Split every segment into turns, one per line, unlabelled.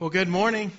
Well, good morning.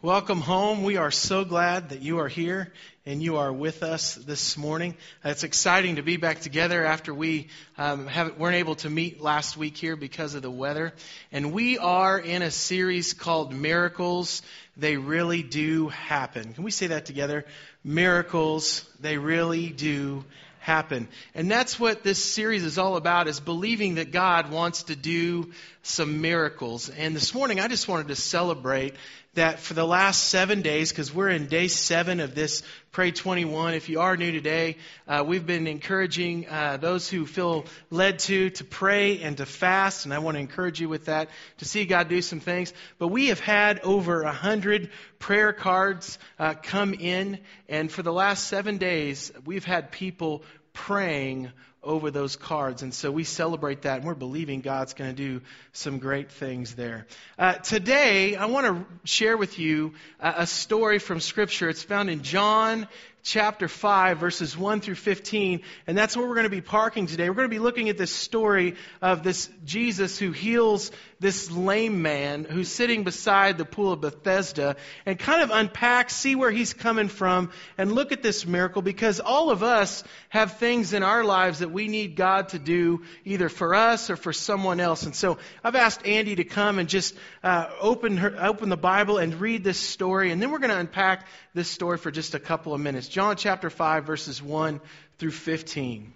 Welcome home. We are so glad that you are here and you are with us this morning. It's exciting to be back together after we um, weren't able to meet last week here because of the weather. And we are in a series called Miracles. They really do happen. Can we say that together? Miracles. They really do happen. And that's what this series is all about is believing that God wants to do some miracles. And this morning I just wanted to celebrate that for the last seven days, because we're in day seven of this Pray 21. If you are new today, uh, we've been encouraging uh, those who feel led to to pray and to fast, and I want to encourage you with that to see God do some things. But we have had over a hundred prayer cards uh, come in, and for the last seven days, we've had people praying over those cards. And so we celebrate that, and we're believing God's going to do some great things there. Uh, today, I want to share with you a, a story from Scripture. It's found in John chapter 5, verses 1 through 15. And that's where we're going to be parking today. We're going to be looking at this story of this Jesus who heals this lame man who's sitting beside the pool of Bethesda and kind of unpack, see where he's coming from, and look at this miracle because all of us have things in our lives that we need God to do either for us or for someone else. And so I've asked Andy to come and just uh, open, her, open the Bible and read this story, and then we're going to unpack this story for just a couple of minutes. John chapter 5, verses 1 through 15.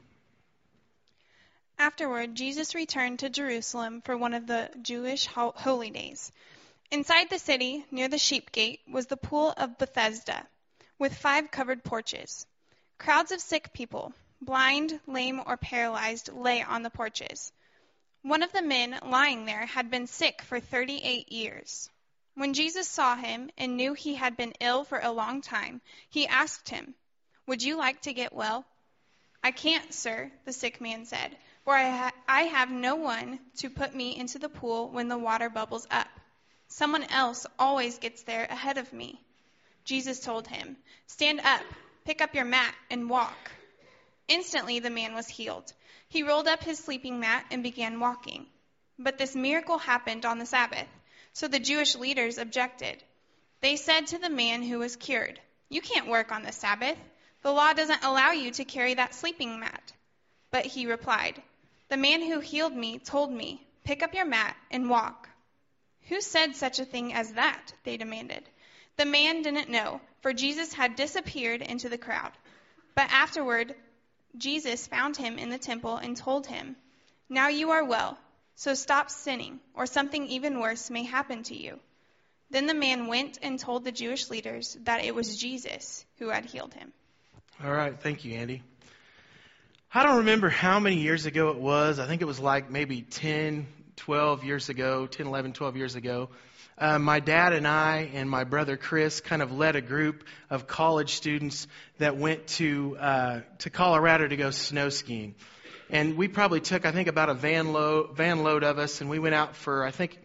Afterward, Jesus returned to Jerusalem for one of the Jewish holy days. Inside the city, near the sheep gate, was the pool of Bethesda, with five covered porches. Crowds of sick people, blind, lame, or paralyzed, lay on the porches. One of the men lying there had been sick for 38 years. When Jesus saw him and knew he had been ill for a long time, he asked him, Would you like to get well? I can't, sir, the sick man said, for I, ha- I have no one to put me into the pool when the water bubbles up. Someone else always gets there ahead of me. Jesus told him, Stand up, pick up your mat, and walk. Instantly the man was healed. He rolled up his sleeping mat and began walking. But this miracle happened on the Sabbath. So the Jewish leaders objected. They said to the man who was cured, You can't work on the Sabbath. The law doesn't allow you to carry that sleeping mat. But he replied, The man who healed me told me, Pick up your mat and walk. Who said such a thing as that? They demanded. The man didn't know, for Jesus had disappeared into the crowd. But afterward, Jesus found him in the temple and told him, Now you are well so stop sinning, or something even worse may happen to you. Then the man went and told the Jewish leaders that it was Jesus who had healed him.
All right, thank you, Andy. I don't remember how many years ago it was. I think it was like maybe 10, 12 years ago, 10, 11, 12 years ago. Uh, my dad and I and my brother Chris kind of led a group of college students that went to uh, to Colorado to go snow skiing and we probably took, I think, about a van load, van load of us, and we went out for, I think,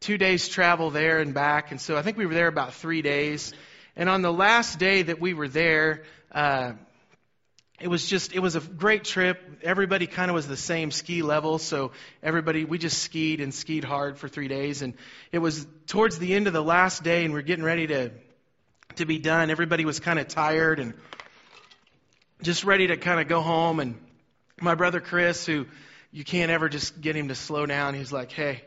two days travel there and back. And so I think we were there about three days. And on the last day that we were there, uh, it was just, it was a great trip. Everybody kind of was the same ski level. So everybody, we just skied and skied hard for three days. And it was towards the end of the last day and we we're getting ready to, to be done. Everybody was kind of tired and just ready to kind of go home. And my brother Chris, who you can't ever just get him to slow down, he's like, hey,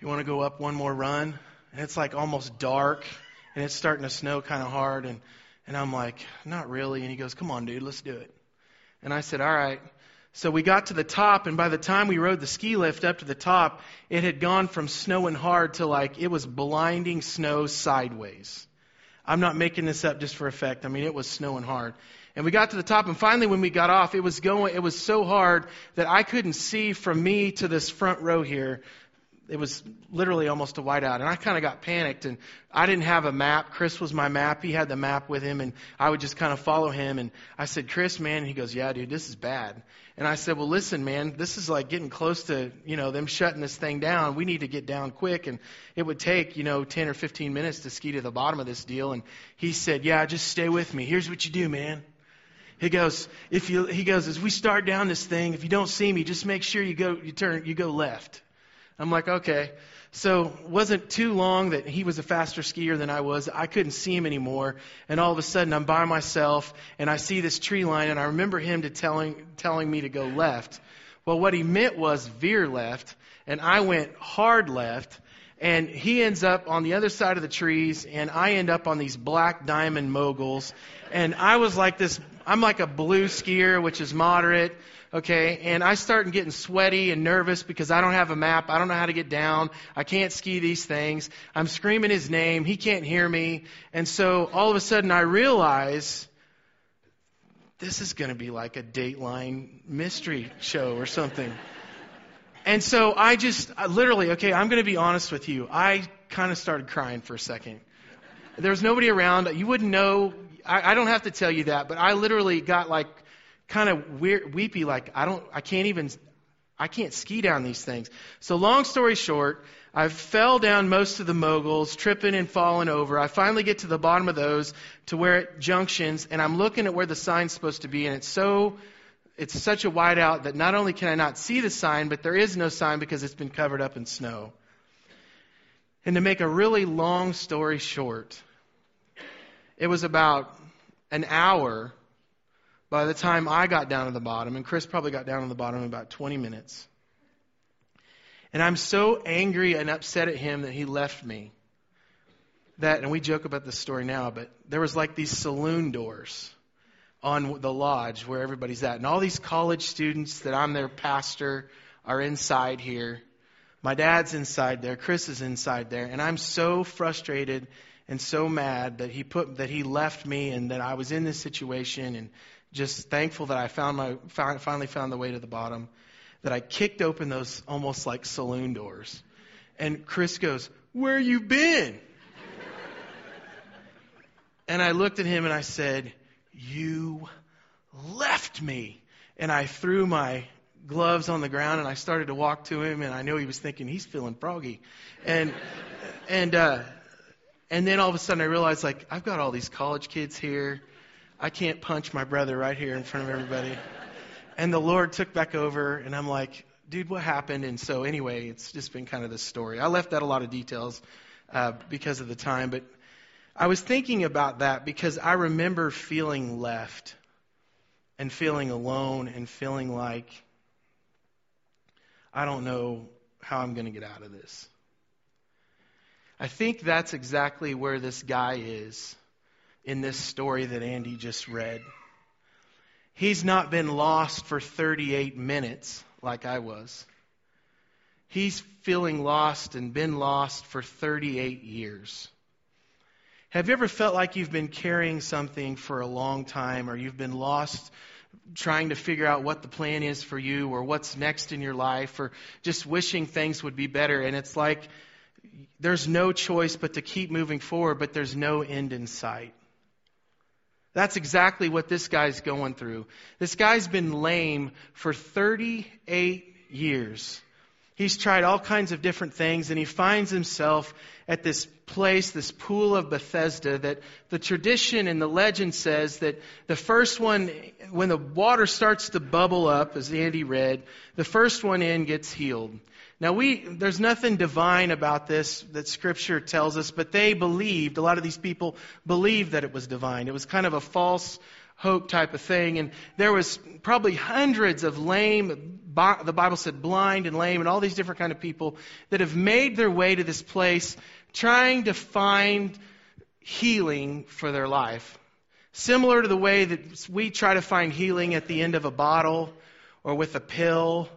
you want to go up one more run? And it's like almost dark and it's starting to snow kind of hard. And, and I'm like, not really. And he goes, come on, dude, let's do it. And I said, all right. So we got to the top, and by the time we rode the ski lift up to the top, it had gone from snowing hard to like it was blinding snow sideways. I'm not making this up just for effect. I mean, it was snowing hard. And we got to the top, and finally, when we got off, it was going, it was so hard that I couldn't see from me to this front row here. It was literally almost a whiteout, and I kind of got panicked. And I didn't have a map. Chris was my map. He had the map with him, and I would just kind of follow him. And I said, "Chris, man," and he goes, "Yeah, dude, this is bad." And I said, "Well, listen, man, this is like getting close to you know them shutting this thing down. We need to get down quick." And it would take you know 10 or 15 minutes to ski to the bottom of this deal. And he said, "Yeah, just stay with me. Here's what you do, man." He goes, if you, he goes, as we start down this thing, if you don't see me, just make sure you go, you turn, you go left. I'm like, okay. So wasn't too long that he was a faster skier than I was. I couldn't see him anymore. And all of a sudden I'm by myself and I see this tree line and I remember him to telling, telling me to go left. Well, what he meant was veer left and I went hard left and he ends up on the other side of the trees and I end up on these black diamond moguls. And I was like this, I'm like a blue skier, which is moderate okay? And I start getting sweaty and nervous because I don't have a map. I don't know how to get down. I can't ski these things. I'm screaming his name. He can't hear me. And so all of a sudden I realize this is going to be like a Dateline mystery show or something. And so I just I literally, okay, I'm going to be honest with you. I kind of started crying for a second. There was nobody around. You wouldn't know. I, I don't have to tell you that, but I literally got like kind of weepy, like I don't, I can't even, I can't ski down these things. So long story short, I fell down most of the moguls, tripping and falling over. I finally get to the bottom of those to where it junctions, and I'm looking at where the sign's supposed to be, and it's so, it's such a whiteout that not only can I not see the sign, but there is no sign because it's been covered up in snow. And to make a really long story short, it was about an hour by the time I got down to the bottom, and Chris probably got down to the bottom in about 20 minutes. And I'm so angry and upset at him that he left me. That, and we joke about this story now, but there was like these saloon doors on the lodge where everybody's at. And all these college students that I'm their pastor are inside here. My dad's inside there. Chris is inside there. And I'm so frustrated and so mad that he put, that he left me and that I was in this situation and just thankful that I found my finally found the way to the bottom. That I kicked open those almost like saloon doors, and Chris goes, "Where you been?" and I looked at him and I said, "You left me." And I threw my gloves on the ground and I started to walk to him, and I know he was thinking he's feeling froggy, and and uh, and then all of a sudden I realized like I've got all these college kids here I can't punch my brother right here in front of everybody. And the Lord took back over, and I'm like, dude, what happened? And so, anyway, it's just been kind of this story. I left out a lot of details uh, because of the time, but I was thinking about that because I remember feeling left and feeling alone and feeling like I don't know how I'm going to get out of this. I think that's exactly where this guy is in this story that Andy just read. He's not been lost for 38 minutes like I was. He's feeling lost and been lost for 38 years. Have you ever felt like you've been carrying something for a long time or you've been lost trying to figure out what the plan is for you or what's next in your life or just wishing things would be better and it's like there's no choice but to keep moving forward but there's no end in sight. That's exactly what this guy's going through. This guy's been lame for 38 years. He's tried all kinds of different things, and he finds himself at this place, this pool of Bethesda, that the tradition and the legend says that the first one, when the water starts to bubble up, as Andy read, the first one in gets healed. Now we, there's nothing divine about this that scripture tells us, but they believed, a lot of these people believed that it was divine. It was kind of a false hope type of thing. And there was probably hundreds of lame, the Bible said blind and lame and all these different kind of people that have made their way to this place trying to find healing for their life. Similar to the way that we try to find healing at the end of a bottle or with a pill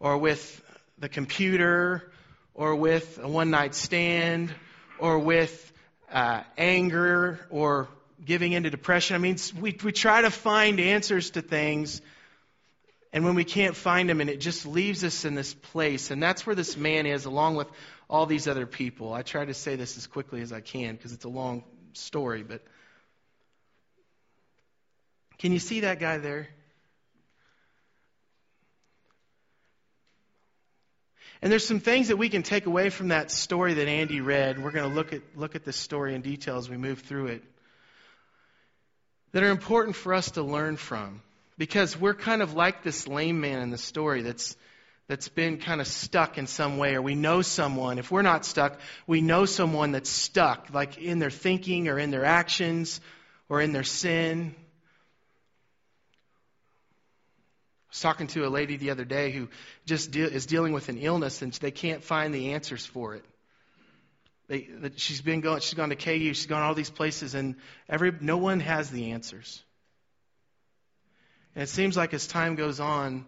or with the computer or with a one night stand or with uh, anger or giving into depression. I mean, we, we try to find answers to things, and when we can't find them, and it just leaves us in this place. And that's where this man is, along with all these other people. I try to say this as quickly as I can because it's a long story, but can you see that guy there? And there's some things that we can take away from that story that Andy read. We're going to look at, look at this story in detail as we move through it. That are important for us to learn from. Because we're kind of like this lame man in the story that's, that's been kind of stuck in some way, or we know someone. If we're not stuck, we know someone that's stuck, like in their thinking or in their actions or in their sin. I was talking to a lady the other day who just de- is dealing with an illness and they can't find the answers for it. They, she's been going, she's gone to KU, she's gone all these places, and every no one has the answers. And it seems like as time goes on,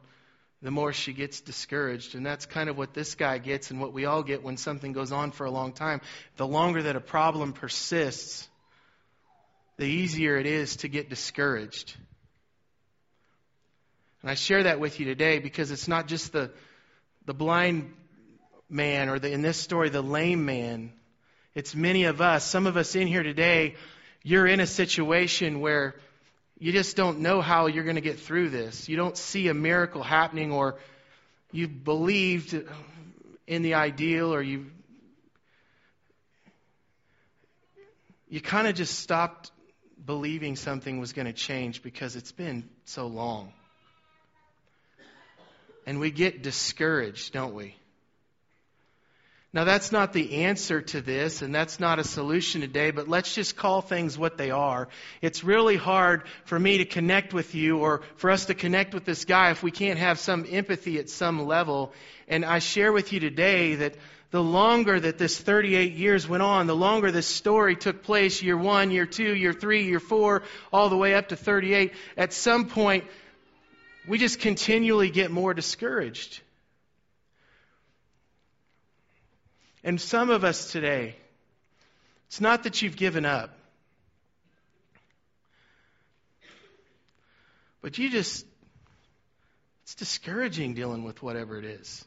the more she gets discouraged. And that's kind of what this guy gets and what we all get when something goes on for a long time. The longer that a problem persists, the easier it is to get discouraged. And I share that with you today because it's not just the, the blind man or the, in this story, the lame man. It's many of us. Some of us in here today, you're in a situation where you just don't know how you're going to get through this. You don't see a miracle happening, or you believed in the ideal, or you you kind of just stopped believing something was going to change because it's been so long. And we get discouraged, don't we? Now, that's not the answer to this, and that's not a solution today, but let's just call things what they are. It's really hard for me to connect with you or for us to connect with this guy if we can't have some empathy at some level. And I share with you today that the longer that this 38 years went on, the longer this story took place year one, year two, year three, year four, all the way up to 38, at some point, we just continually get more discouraged. And some of us today, it's not that you've given up, but you just, it's discouraging dealing with whatever it is.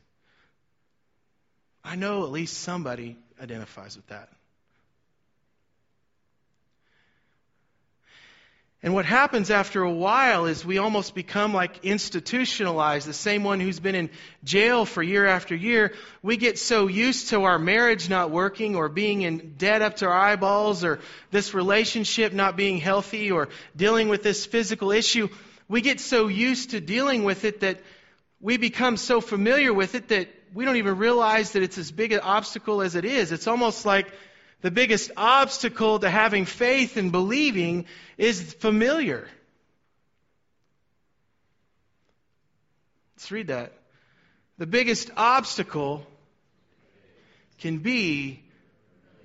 I know at least somebody identifies with that. And what happens after a while is we almost become like institutionalized. The same one who's been in jail for year after year. We get so used to our marriage not working or being in debt up to our eyeballs or this relationship not being healthy or dealing with this physical issue. We get so used to dealing with it that we become so familiar with it that we don't even realize that it's as big an obstacle as it is. It's almost like the biggest obstacle to having faith and believing is familiar. Let's read that. The biggest obstacle can be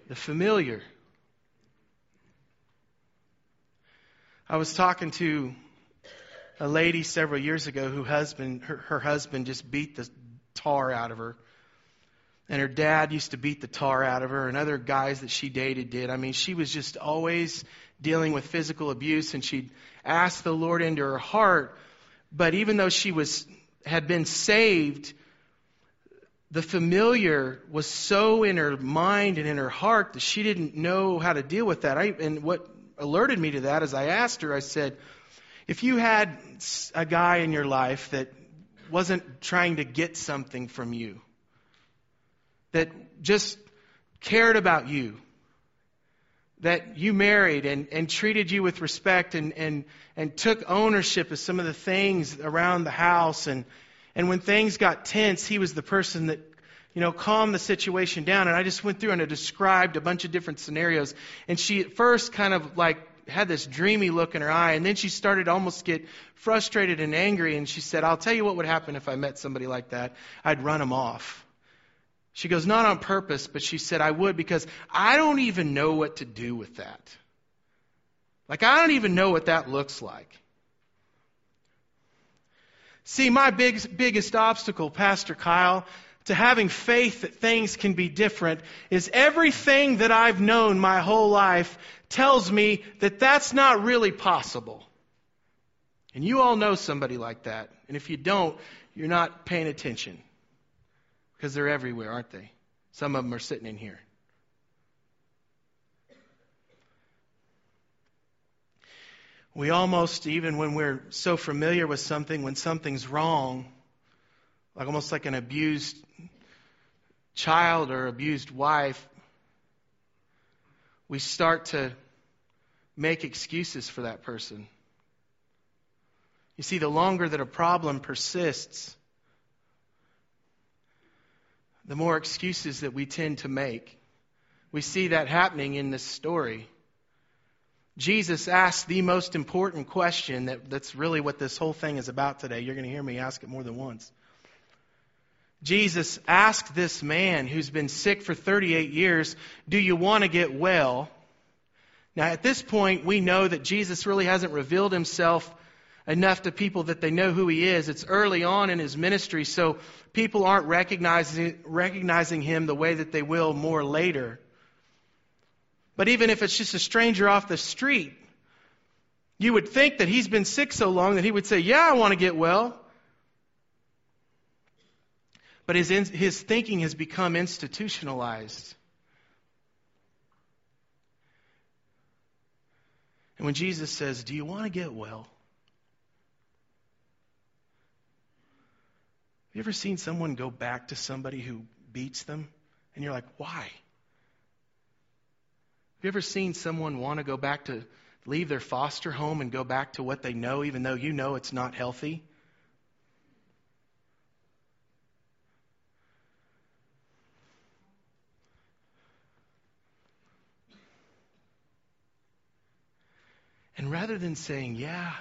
the familiar. I was talking to a lady several years ago who husband her, her husband just beat the tar out of her and her dad used to beat the tar out of her, and other guys that she dated did. I mean, she was just always dealing with physical abuse, and she'd ask the Lord into her heart. But even though she was had been saved, the familiar was so in her mind and in her heart that she didn't know how to deal with that. I, and what alerted me to that is I asked her, I said, if you had a guy in your life that wasn't trying to get something from you, that just cared about you, that you married and, and treated you with respect and, and, and took ownership of some of the things around the house. And, and when things got tense, he was the person that, you know, calmed the situation down. And I just went through and I described a bunch of different scenarios. And she at first kind of like had this dreamy look in her eye. And then she started to almost get frustrated and angry. And she said, I'll tell you what would happen if I met somebody like that. I'd run him off. She goes, Not on purpose, but she said, I would because I don't even know what to do with that. Like, I don't even know what that looks like. See, my big, biggest obstacle, Pastor Kyle, to having faith that things can be different is everything that I've known my whole life tells me that that's not really possible. And you all know somebody like that. And if you don't, you're not paying attention. Because they're everywhere, aren't they? Some of them are sitting in here. We almost, even when we're so familiar with something, when something's wrong, like almost like an abused child or abused wife, we start to make excuses for that person. You see, the longer that a problem persists, the more excuses that we tend to make. We see that happening in this story. Jesus asked the most important question that, that's really what this whole thing is about today. You're going to hear me ask it more than once. Jesus asked this man who's been sick for 38 years, Do you want to get well? Now, at this point, we know that Jesus really hasn't revealed himself enough to people that they know who he is. It's early on in his ministry, so people aren't recognizing, recognizing him the way that they will more later. But even if it's just a stranger off the street, you would think that he's been sick so long that he would say, Yeah, I want to get well. But his, his thinking has become institutionalized. And when Jesus says, Do you want to get well? You ever seen someone go back to somebody who beats them? And you're like, why? Have you ever seen someone want to go back to leave their foster home and go back to what they know, even though you know it's not healthy? And rather than saying, yeah,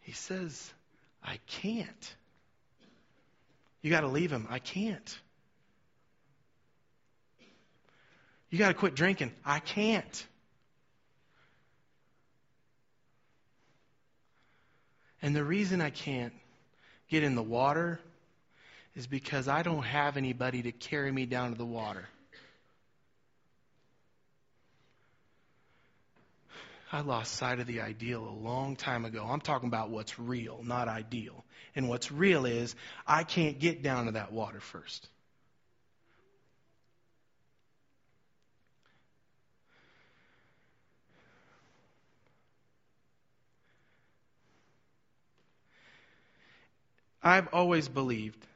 he says, I can't. You got to leave him. I can't. You got to quit drinking. I can't. And the reason I can't get in the water is because I don't have anybody to carry me down to the water. I lost sight of the ideal a long time ago. I'm talking about what's real, not ideal. And what's real is I can't get down to that water first. I've always believed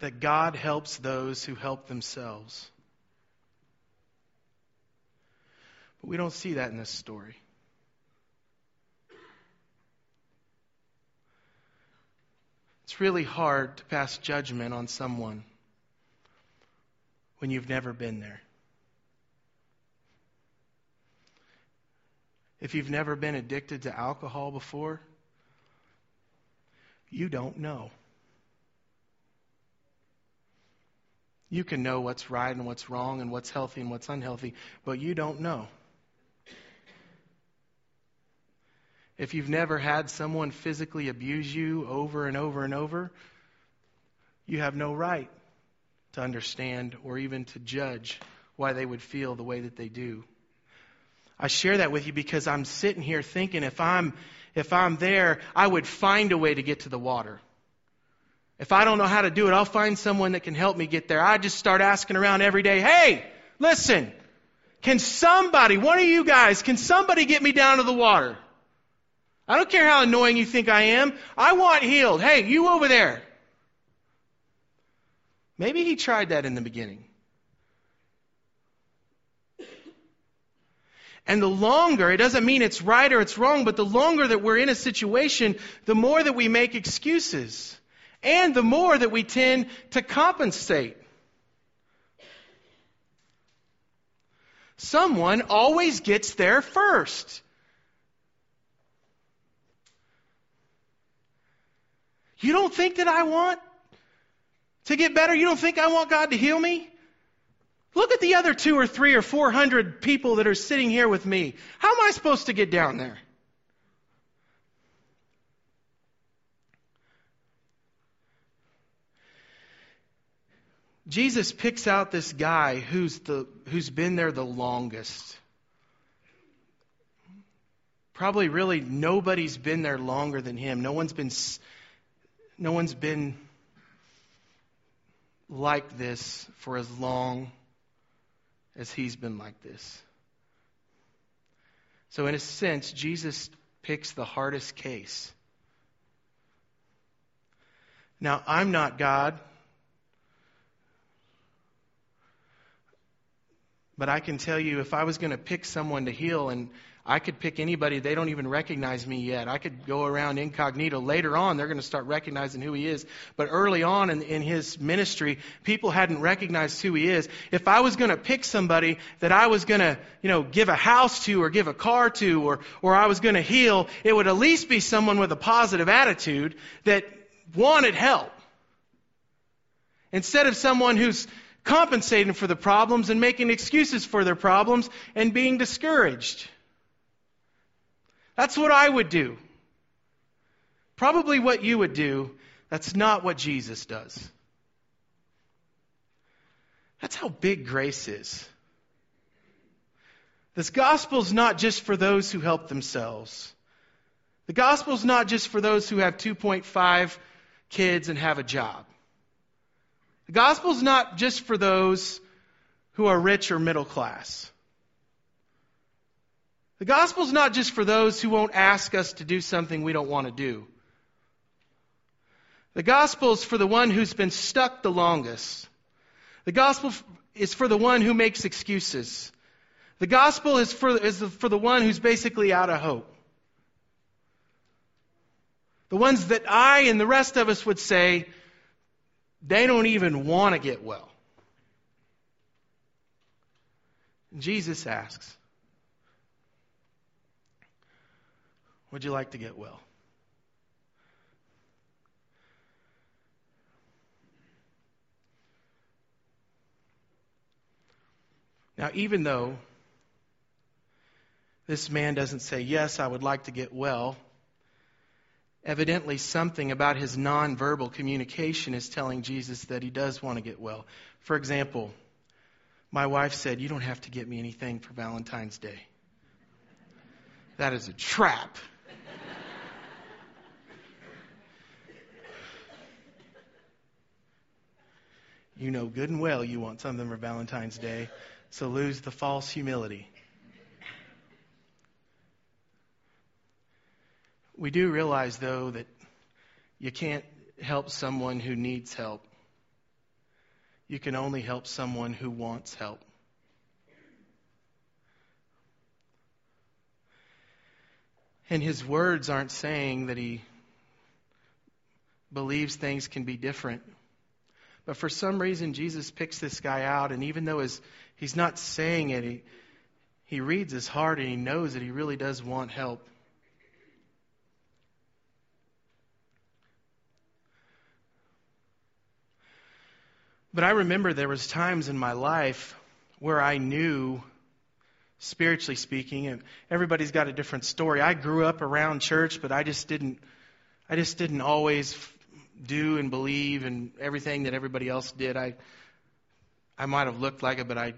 that God helps those who help themselves. But we don't see that in this story. It's really hard to pass judgment on someone when you've never been there. If you've never been addicted to alcohol before, you don't know. You can know what's right and what's wrong and what's healthy and what's unhealthy, but you don't know. If you've never had someone physically abuse you over and over and over, you have no right to understand or even to judge why they would feel the way that they do. I share that with you because I'm sitting here thinking if I'm if I'm there, I would find a way to get to the water. If I don't know how to do it, I'll find someone that can help me get there. I just start asking around every day, "Hey, listen, can somebody, one of you guys, can somebody get me down to the water?" I don't care how annoying you think I am. I want healed. Hey, you over there. Maybe he tried that in the beginning. And the longer, it doesn't mean it's right or it's wrong, but the longer that we're in a situation, the more that we make excuses. And the more that we tend to compensate. Someone always gets there first. You don't think that I want to get better? You don't think I want God to heal me? Look at the other two or three or four hundred people that are sitting here with me. How am I supposed to get down there? Jesus picks out this guy who's, the, who's been there the longest. Probably really nobody's been there longer than him. No one's been no one's been like this for as long as he's been like this. So, in a sense, Jesus picks the hardest case. Now, I'm not God, but I can tell you if I was going to pick someone to heal, and I could pick anybody, they don't even recognize me yet. I could go around incognito. Later on, they're going to start recognizing who he is. But early on in, in his ministry, people hadn't recognized who he is. If I was going to pick somebody that I was going to, you know, give a house to or give a car to or, or I was going to heal, it would at least be someone with a positive attitude that wanted help. Instead of someone who's compensating for the problems and making excuses for their problems and being discouraged. That's what I would do. Probably what you would do. That's not what Jesus does. That's how big grace is. This gospel is not just for those who help themselves. The gospel is not just for those who have 2.5 kids and have a job. The gospel is not just for those who are rich or middle class. The gospel is not just for those who won't ask us to do something we don't want to do. The gospel is for the one who's been stuck the longest. The gospel is for the one who makes excuses. The gospel is for, is for the one who's basically out of hope. The ones that I and the rest of us would say, they don't even want to get well. Jesus asks, Would you like to get well? Now, even though this man doesn't say, Yes, I would like to get well, evidently something about his nonverbal communication is telling Jesus that he does want to get well. For example, my wife said, You don't have to get me anything for Valentine's Day. That is a trap. You know good and well you want something for Valentine's Day, so lose the false humility. We do realize, though, that you can't help someone who needs help. You can only help someone who wants help. And his words aren't saying that he believes things can be different. But for some reason, Jesus picks this guy out, and even though his, he's not saying it, he, he reads his heart and he knows that he really does want help. But I remember there was times in my life where I knew spiritually speaking and everybody's got a different story. I grew up around church, but I just didn't I just didn't always do and believe and everything that everybody else did. I I might have looked like it, but I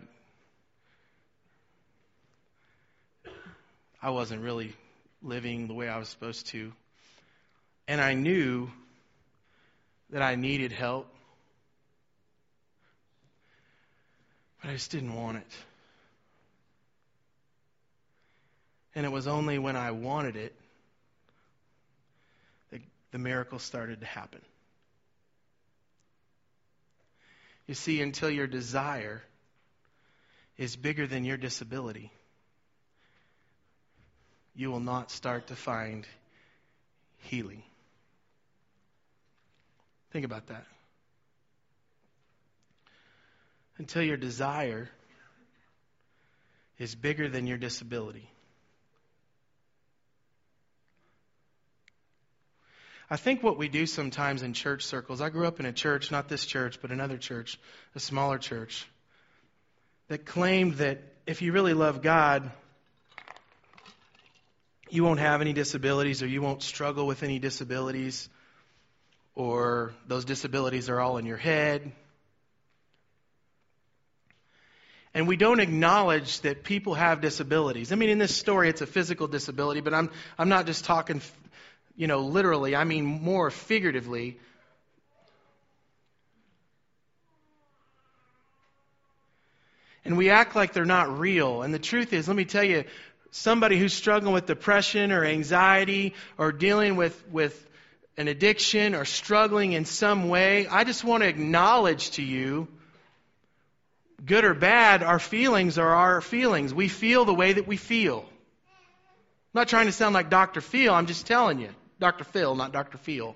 I wasn't really living the way I was supposed to. And I knew that I needed help. But I just didn't want it. And it was only when I wanted it the miracle started to happen. You see, until your desire is bigger than your disability, you will not start to find healing. Think about that until your desire is bigger than your disability. I think what we do sometimes in church circles, I grew up in a church, not this church, but another church, a smaller church, that claimed that if you really love God, you won't have any disabilities or you won't struggle with any disabilities or those disabilities are all in your head and we don't acknowledge that people have disabilities. I mean, in this story, it's a physical disability, but I'm, I'm not just talking, you know, literally. I mean more figuratively. And we act like they're not real. And the truth is, let me tell you, somebody who's struggling with depression or anxiety or dealing with, with an addiction or struggling in some way, I just want to acknowledge to you good or bad, our feelings are our feelings. We feel the way that we feel. I'm not trying to sound like Dr. Phil, I'm just telling you. Dr. Phil, not Dr. Phil.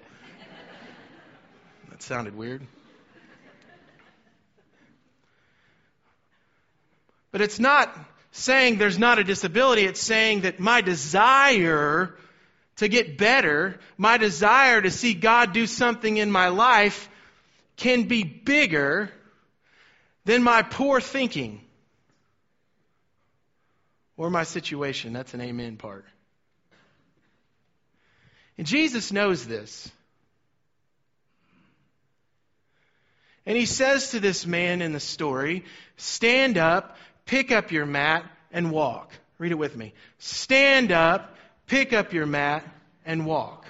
that sounded weird. But it's not saying there's not a disability, it's saying that my desire to get better, my desire to see God do something in my life can be bigger than my poor thinking or my situation. That's an amen part. And Jesus knows this. And he says to this man in the story, Stand up, pick up your mat, and walk. Read it with me. Stand up, pick up your mat, and walk.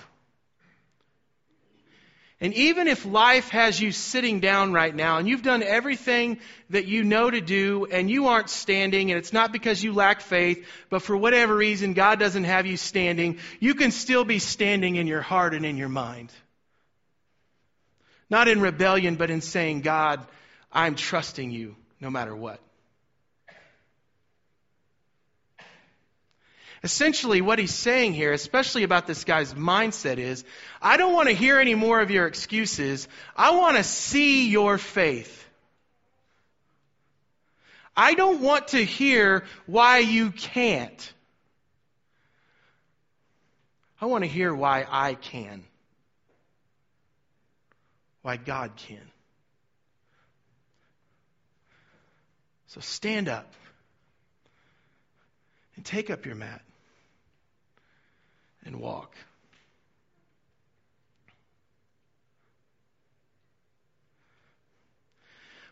And even if life has you sitting down right now and you've done everything that you know to do and you aren't standing and it's not because you lack faith, but for whatever reason God doesn't have you standing, you can still be standing in your heart and in your mind. Not in rebellion, but in saying, God, I'm trusting you no matter what. Essentially, what he's saying here, especially about this guy's mindset, is I don't want to hear any more of your excuses. I want to see your faith. I don't want to hear why you can't. I want to hear why I can. Why God can. So stand up and take up your mat and walk.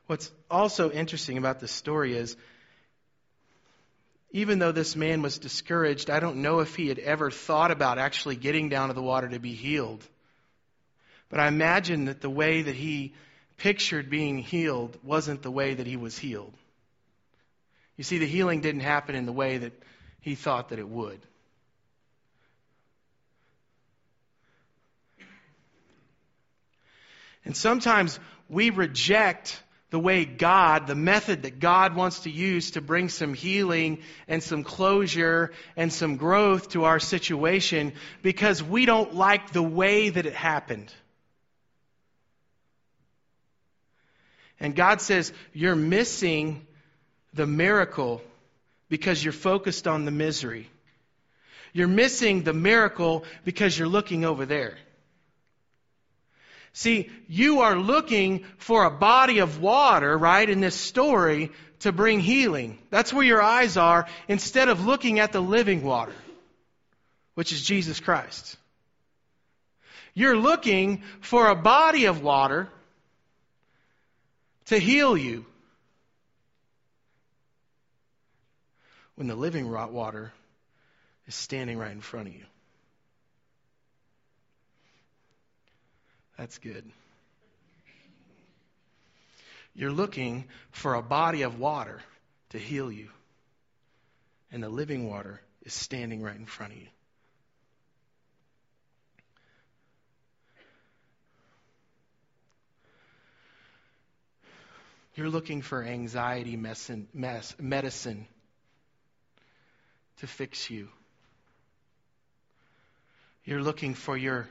What's also interesting about this story is even though this man was discouraged, I don't know if he had ever thought about actually getting down to the water to be healed. But I imagine that the way that he pictured being healed wasn't the way that he was healed. You see, the healing didn't happen in the way that he thought that it would. And sometimes we reject the way God, the method that God wants to use to bring some healing and some closure and some growth to our situation because we don't like the way that it happened. And God says, You're missing the miracle because you're focused on the misery. You're missing the miracle because you're looking over there. See, you are looking for a body of water, right, in this story to bring healing. That's where your eyes are instead of looking at the living water, which is Jesus Christ. You're looking for a body of water to heal you. When the living water is standing right in front of you. That's good. You're looking for a body of water to heal you, and the living water is standing right in front of you. You're looking for anxiety medicine to fix you. You're looking for your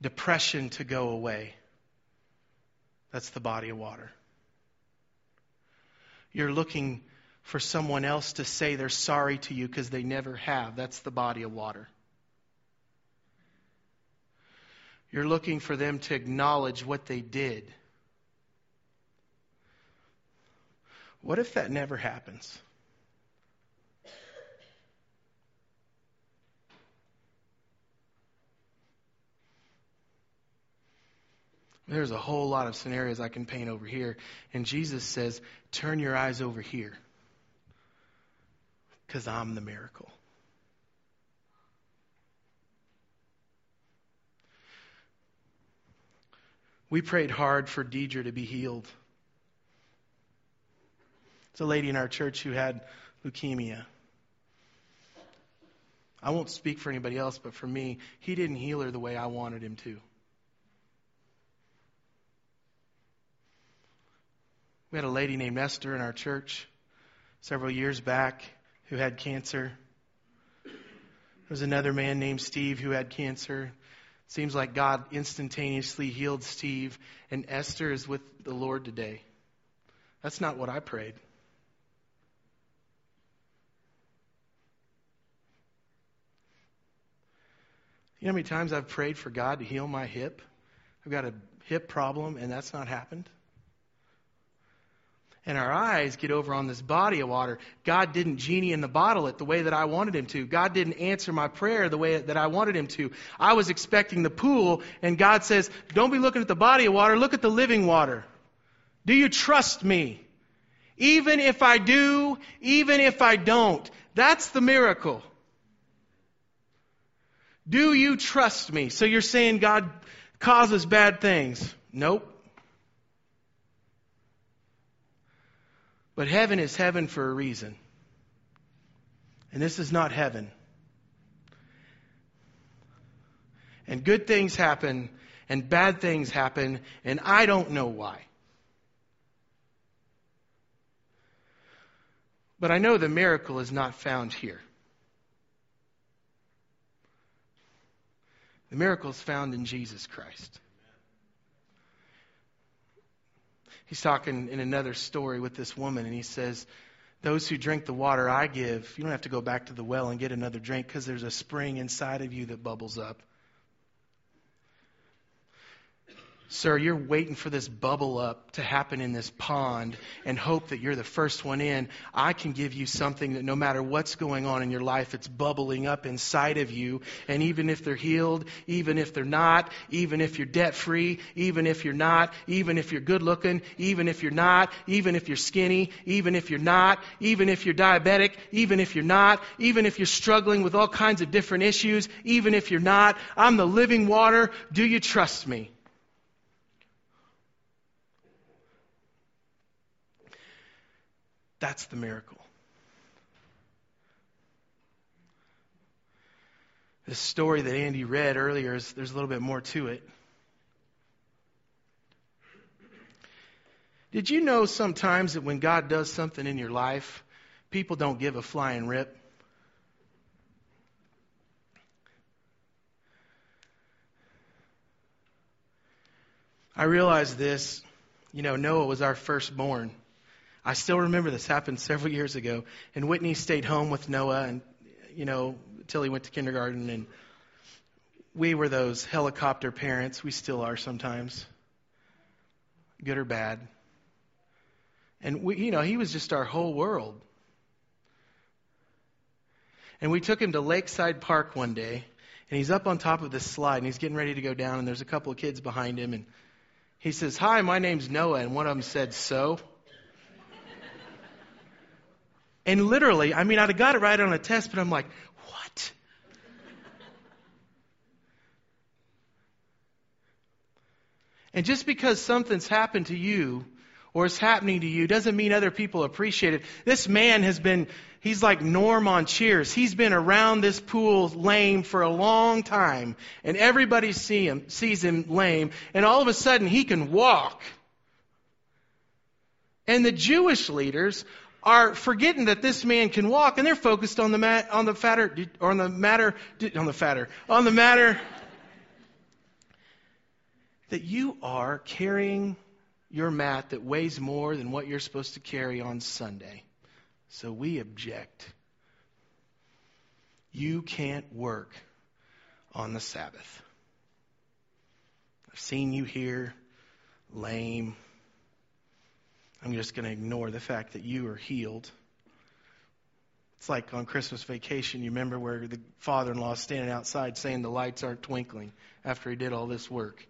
depression to go away. That's the body of water. You're looking for someone else to say they're sorry to you because they never have. That's the body of water. You're looking for them to acknowledge what they did. What if that never happens? There's a whole lot of scenarios I can paint over here. And Jesus says, Turn your eyes over here because I'm the miracle. We prayed hard for Deidre to be healed. It's a lady in our church who had leukemia. I won't speak for anybody else, but for me, he didn't heal her the way I wanted him to. We had a lady named Esther in our church several years back who had cancer. There was another man named Steve who had cancer. Seems like God instantaneously healed Steve, and Esther is with the Lord today. That's not what I prayed. You know how many times I've prayed for God to heal my hip? I've got a hip problem, and that's not happened. And our eyes get over on this body of water. God didn't genie in the bottle it the way that I wanted him to. God didn't answer my prayer the way that I wanted him to. I was expecting the pool, and God says, Don't be looking at the body of water, look at the living water. Do you trust me? Even if I do, even if I don't. That's the miracle. Do you trust me? So you're saying God causes bad things? Nope. But heaven is heaven for a reason. And this is not heaven. And good things happen, and bad things happen, and I don't know why. But I know the miracle is not found here. The miracle is found in Jesus Christ. He's talking in another story with this woman, and he says, Those who drink the water I give, you don't have to go back to the well and get another drink because there's a spring inside of you that bubbles up. Sir, you're waiting for this bubble up to happen in this pond and hope that you're the first one in. I can give you something that no matter what's going on in your life, it's bubbling up inside of you. And even if they're healed, even if they're not, even if you're debt free, even if you're not, even if you're good looking, even if you're not, even if you're skinny, even if you're not, even if you're diabetic, even if you're not, even if you're struggling with all kinds of different issues, even if you're not, I'm the living water. Do you trust me? That's the miracle. This story that Andy read earlier, is, there's a little bit more to it. Did you know sometimes that when God does something in your life, people don't give a flying rip? I realized this. You know, Noah was our firstborn. I still remember this happened several years ago. And Whitney stayed home with Noah, and you know, till he went to kindergarten. And we were those helicopter parents. We still are sometimes, good or bad. And we, you know, he was just our whole world. And we took him to Lakeside Park one day, and he's up on top of this slide, and he's getting ready to go down, and there's a couple of kids behind him, and he says, "Hi, my name's Noah," and one of them said, "So." And literally, I mean, I'd have got it right on a test, but I'm like, what? And just because something's happened to you or is happening to you doesn't mean other people appreciate it. This man has been, he's like Norm on Cheers. He's been around this pool lame for a long time, and everybody see him, sees him lame, and all of a sudden he can walk. And the Jewish leaders are forgetting that this man can walk, and they're focused on the mat, on the fatter, or on the matter, on the fatter, on the matter that you are carrying your mat that weighs more than what you're supposed to carry on Sunday. So we object. You can't work on the Sabbath. I've seen you here, lame I'm just going to ignore the fact that you are healed. It's like on Christmas vacation, you remember where the father in law is standing outside saying the lights aren't twinkling after he did all this work.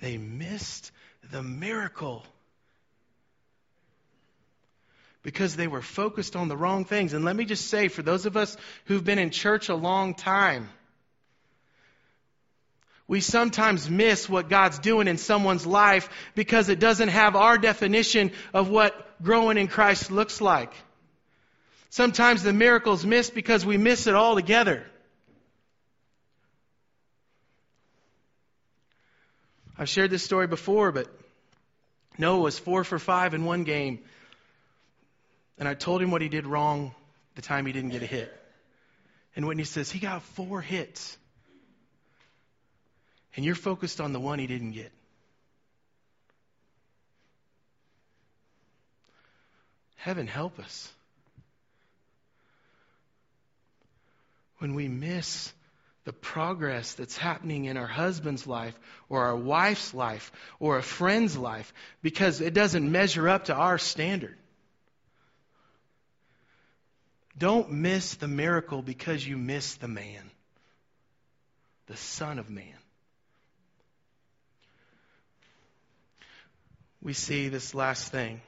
They missed the miracle because they were focused on the wrong things. And let me just say, for those of us who've been in church a long time, we sometimes miss what God's doing in someone's life because it doesn't have our definition of what growing in Christ looks like. Sometimes the miracle's missed because we miss it altogether. I've shared this story before, but Noah was four for five in one game. And I told him what he did wrong the time he didn't get a hit. And Whitney says, he got four hits. And you're focused on the one he didn't get. Heaven help us. When we miss the progress that's happening in our husband's life or our wife's life or a friend's life because it doesn't measure up to our standard. Don't miss the miracle because you miss the man, the Son of Man. We see this last thing.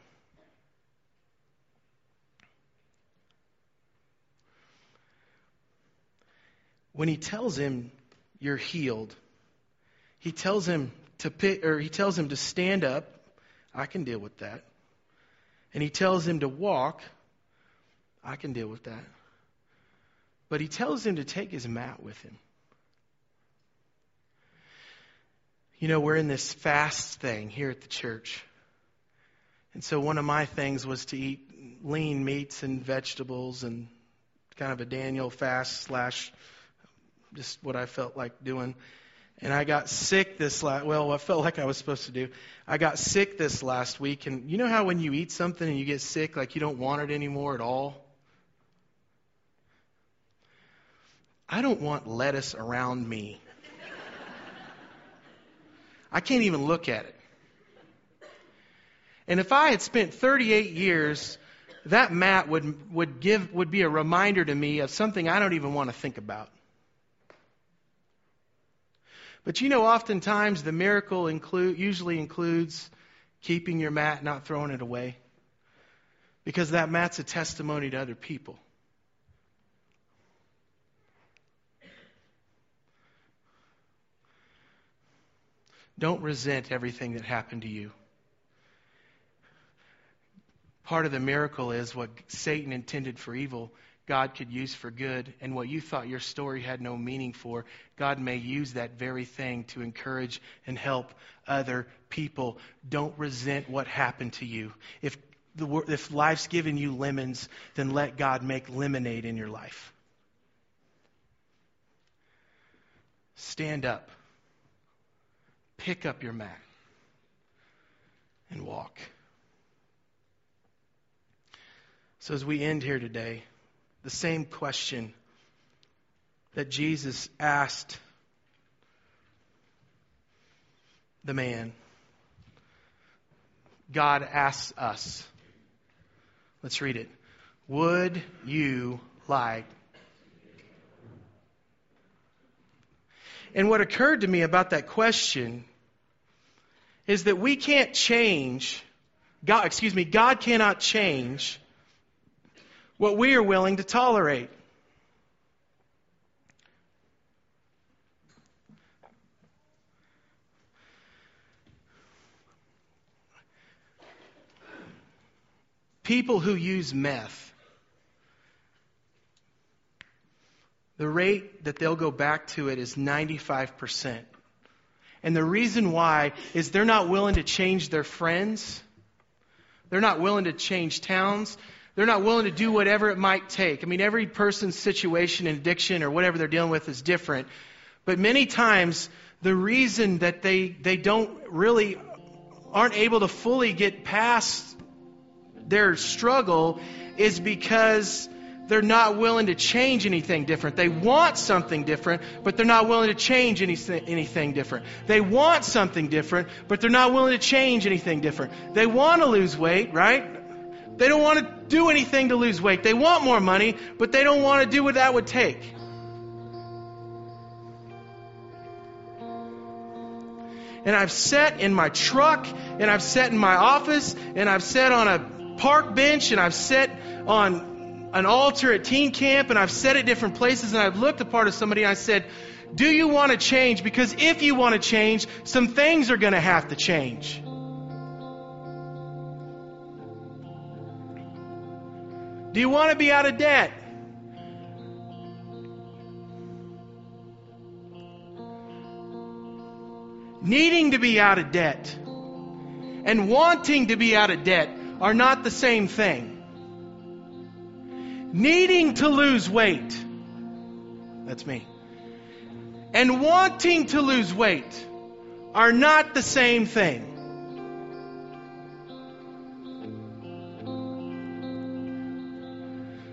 When he tells him, You're healed, he tells him to pick, or he tells him to stand up. I can deal with that. And he tells him to walk. I can deal with that. But he tells him to take his mat with him. You know, we're in this fast thing here at the church. And so one of my things was to eat lean meats and vegetables and kind of a Daniel fast slash just what I felt like doing. And I got sick this last, well, I felt like I was supposed to do. I got sick this last week. And you know how when you eat something and you get sick, like you don't want it anymore at all? I don't want lettuce around me. I can't even look at it. And if I had spent 38 years, that mat would, would, give, would be a reminder to me of something I don't even want to think about. But you know, oftentimes the miracle include, usually includes keeping your mat, not throwing it away. Because that mat's a testimony to other people. Don't resent everything that happened to you. Part of the miracle is what Satan intended for evil, God could use for good, and what you thought your story had no meaning for, God may use that very thing to encourage and help other people. Don't resent what happened to you. If, the, if life's given you lemons, then let God make lemonade in your life. Stand up pick up your mat and walk. So, as we end here today, the same question that Jesus asked the man, God asks us. Let's read it. Would you like And what occurred to me about that question is that we can't change, God, excuse me, God cannot change what we are willing to tolerate. People who use meth the rate that they'll go back to it is 95%. And the reason why is they're not willing to change their friends. They're not willing to change towns. They're not willing to do whatever it might take. I mean, every person's situation and addiction or whatever they're dealing with is different. But many times, the reason that they, they don't really aren't able to fully get past their struggle is because they're not willing to change anything different. They want something different, but they're not willing to change anything, anything different. They want something different, but they're not willing to change anything different. They want to lose weight, right? They don't want to do anything to lose weight. They want more money, but they don't want to do what that would take. And I've sat in my truck, and I've sat in my office, and I've sat on a park bench, and I've sat on an altar at teen camp and I've said it different places and I've looked a part of somebody and I said, do you want to change? Because if you want to change, some things are going to have to change. Do you want to be out of debt? Needing to be out of debt and wanting to be out of debt are not the same thing. Needing to lose weight. That's me. And wanting to lose weight are not the same thing.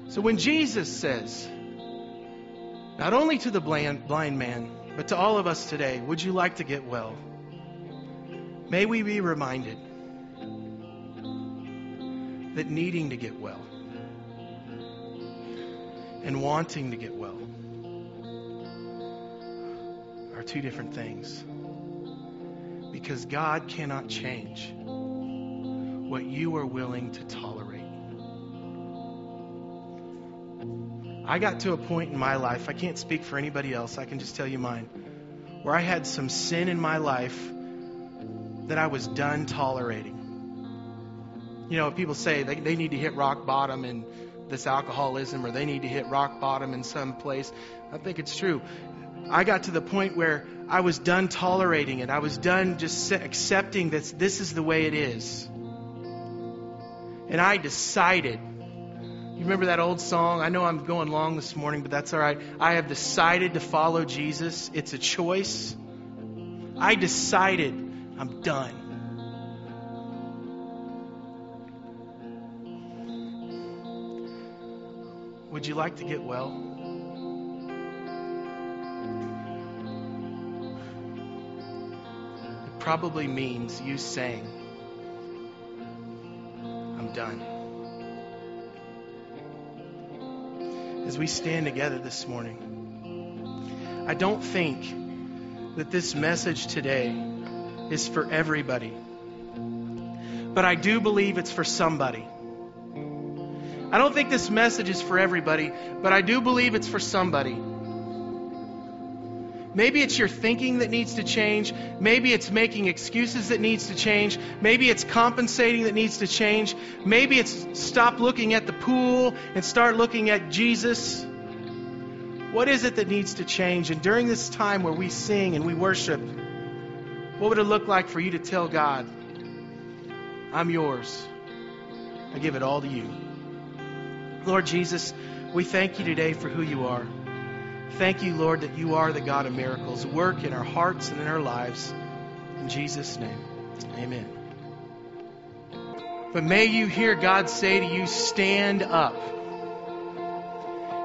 So when Jesus says, not only to the blind, man, but to all of us today, would you like to get well? May we be reminded that needing to get well and wanting to get well are two different things. Because God cannot change what you are willing to tolerate. I got to a point in my life, I can't speak for anybody else, I can just tell you mine, where I had some sin in my life that I was done tolerating. You know, people say they, they need to hit rock bottom in this alcoholism or they need to hit rock bottom in some place. I think it's true. I got to the point where I was done tolerating it. I was done just accepting that this is the way it is. And I decided you remember that old song? I know I'm going long this morning, but that's all right. I have decided to follow Jesus. It's a choice. I decided I'm done. Would you like to get well? It probably means you saying, I'm done. as we stand together this morning. I don't think that this message today is for everybody, but I do believe it's for somebody. I don't think this message is for everybody, but I do believe it's for somebody. Maybe it's your thinking that needs to change. Maybe it's making excuses that needs to change. Maybe it's compensating that needs to change. Maybe it's stop looking at the pool and start looking at Jesus. What is it that needs to change? And during this time where we sing and we worship, what would it look like for you to tell God, I'm yours? I give it all to you. Lord Jesus, we thank you today for who you are. Thank you, Lord, that you are the God of miracles. Work in our hearts and in our lives. In Jesus' name, amen. But may you hear God say to you, stand up.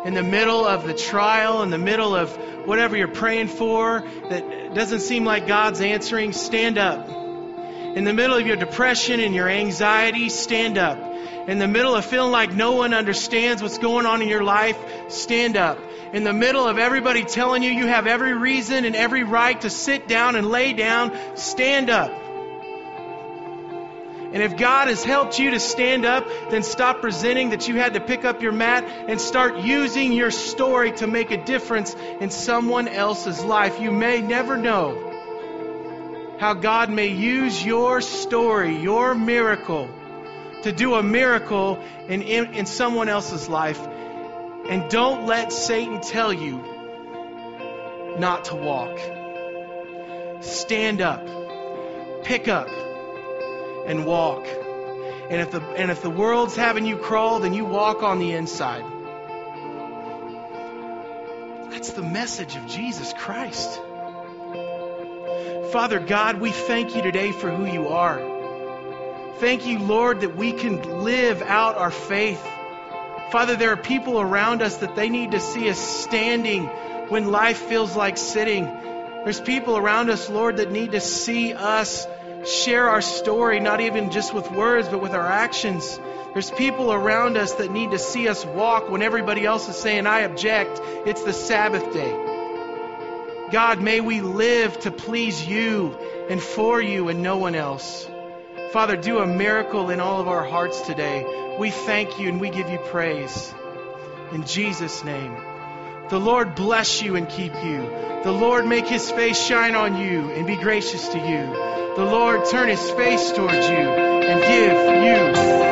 In the middle of the trial, in the middle of whatever you're praying for that doesn't seem like God's answering, stand up. In the middle of your depression and your anxiety, stand up. In the middle of feeling like no one understands what's going on in your life, stand up in the middle of everybody telling you you have every reason and every right to sit down and lay down, stand up. And if God has helped you to stand up, then stop presenting that you had to pick up your mat and start using your story to make a difference in someone else's life. You may never know how God may use your story, your miracle, to do a miracle in, in, in someone else's life. And don't let Satan tell you not to walk. Stand up, pick up, and walk. And if the, and if the world's having you crawl, then you walk on the inside. That's the message of Jesus Christ. Father God, we thank you today for who you are. Thank you, Lord, that we can live out our faith Father, there are people around us that they need to see us standing when life feels like sitting. There's people around us, Lord, that need to see us share our story, not even just with words, but with our actions. There's people around us that need to see us walk when everybody else is saying, I object. It's the Sabbath day. God, may we live to please you and for you and no one else. Father, do a miracle in all of our hearts today. We thank you and we give you praise. In Jesus' name. The Lord bless you and keep you. The Lord make his face shine on you and be gracious to you. The Lord turn his face towards you and give you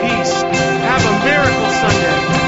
peace. Have a miracle Sunday.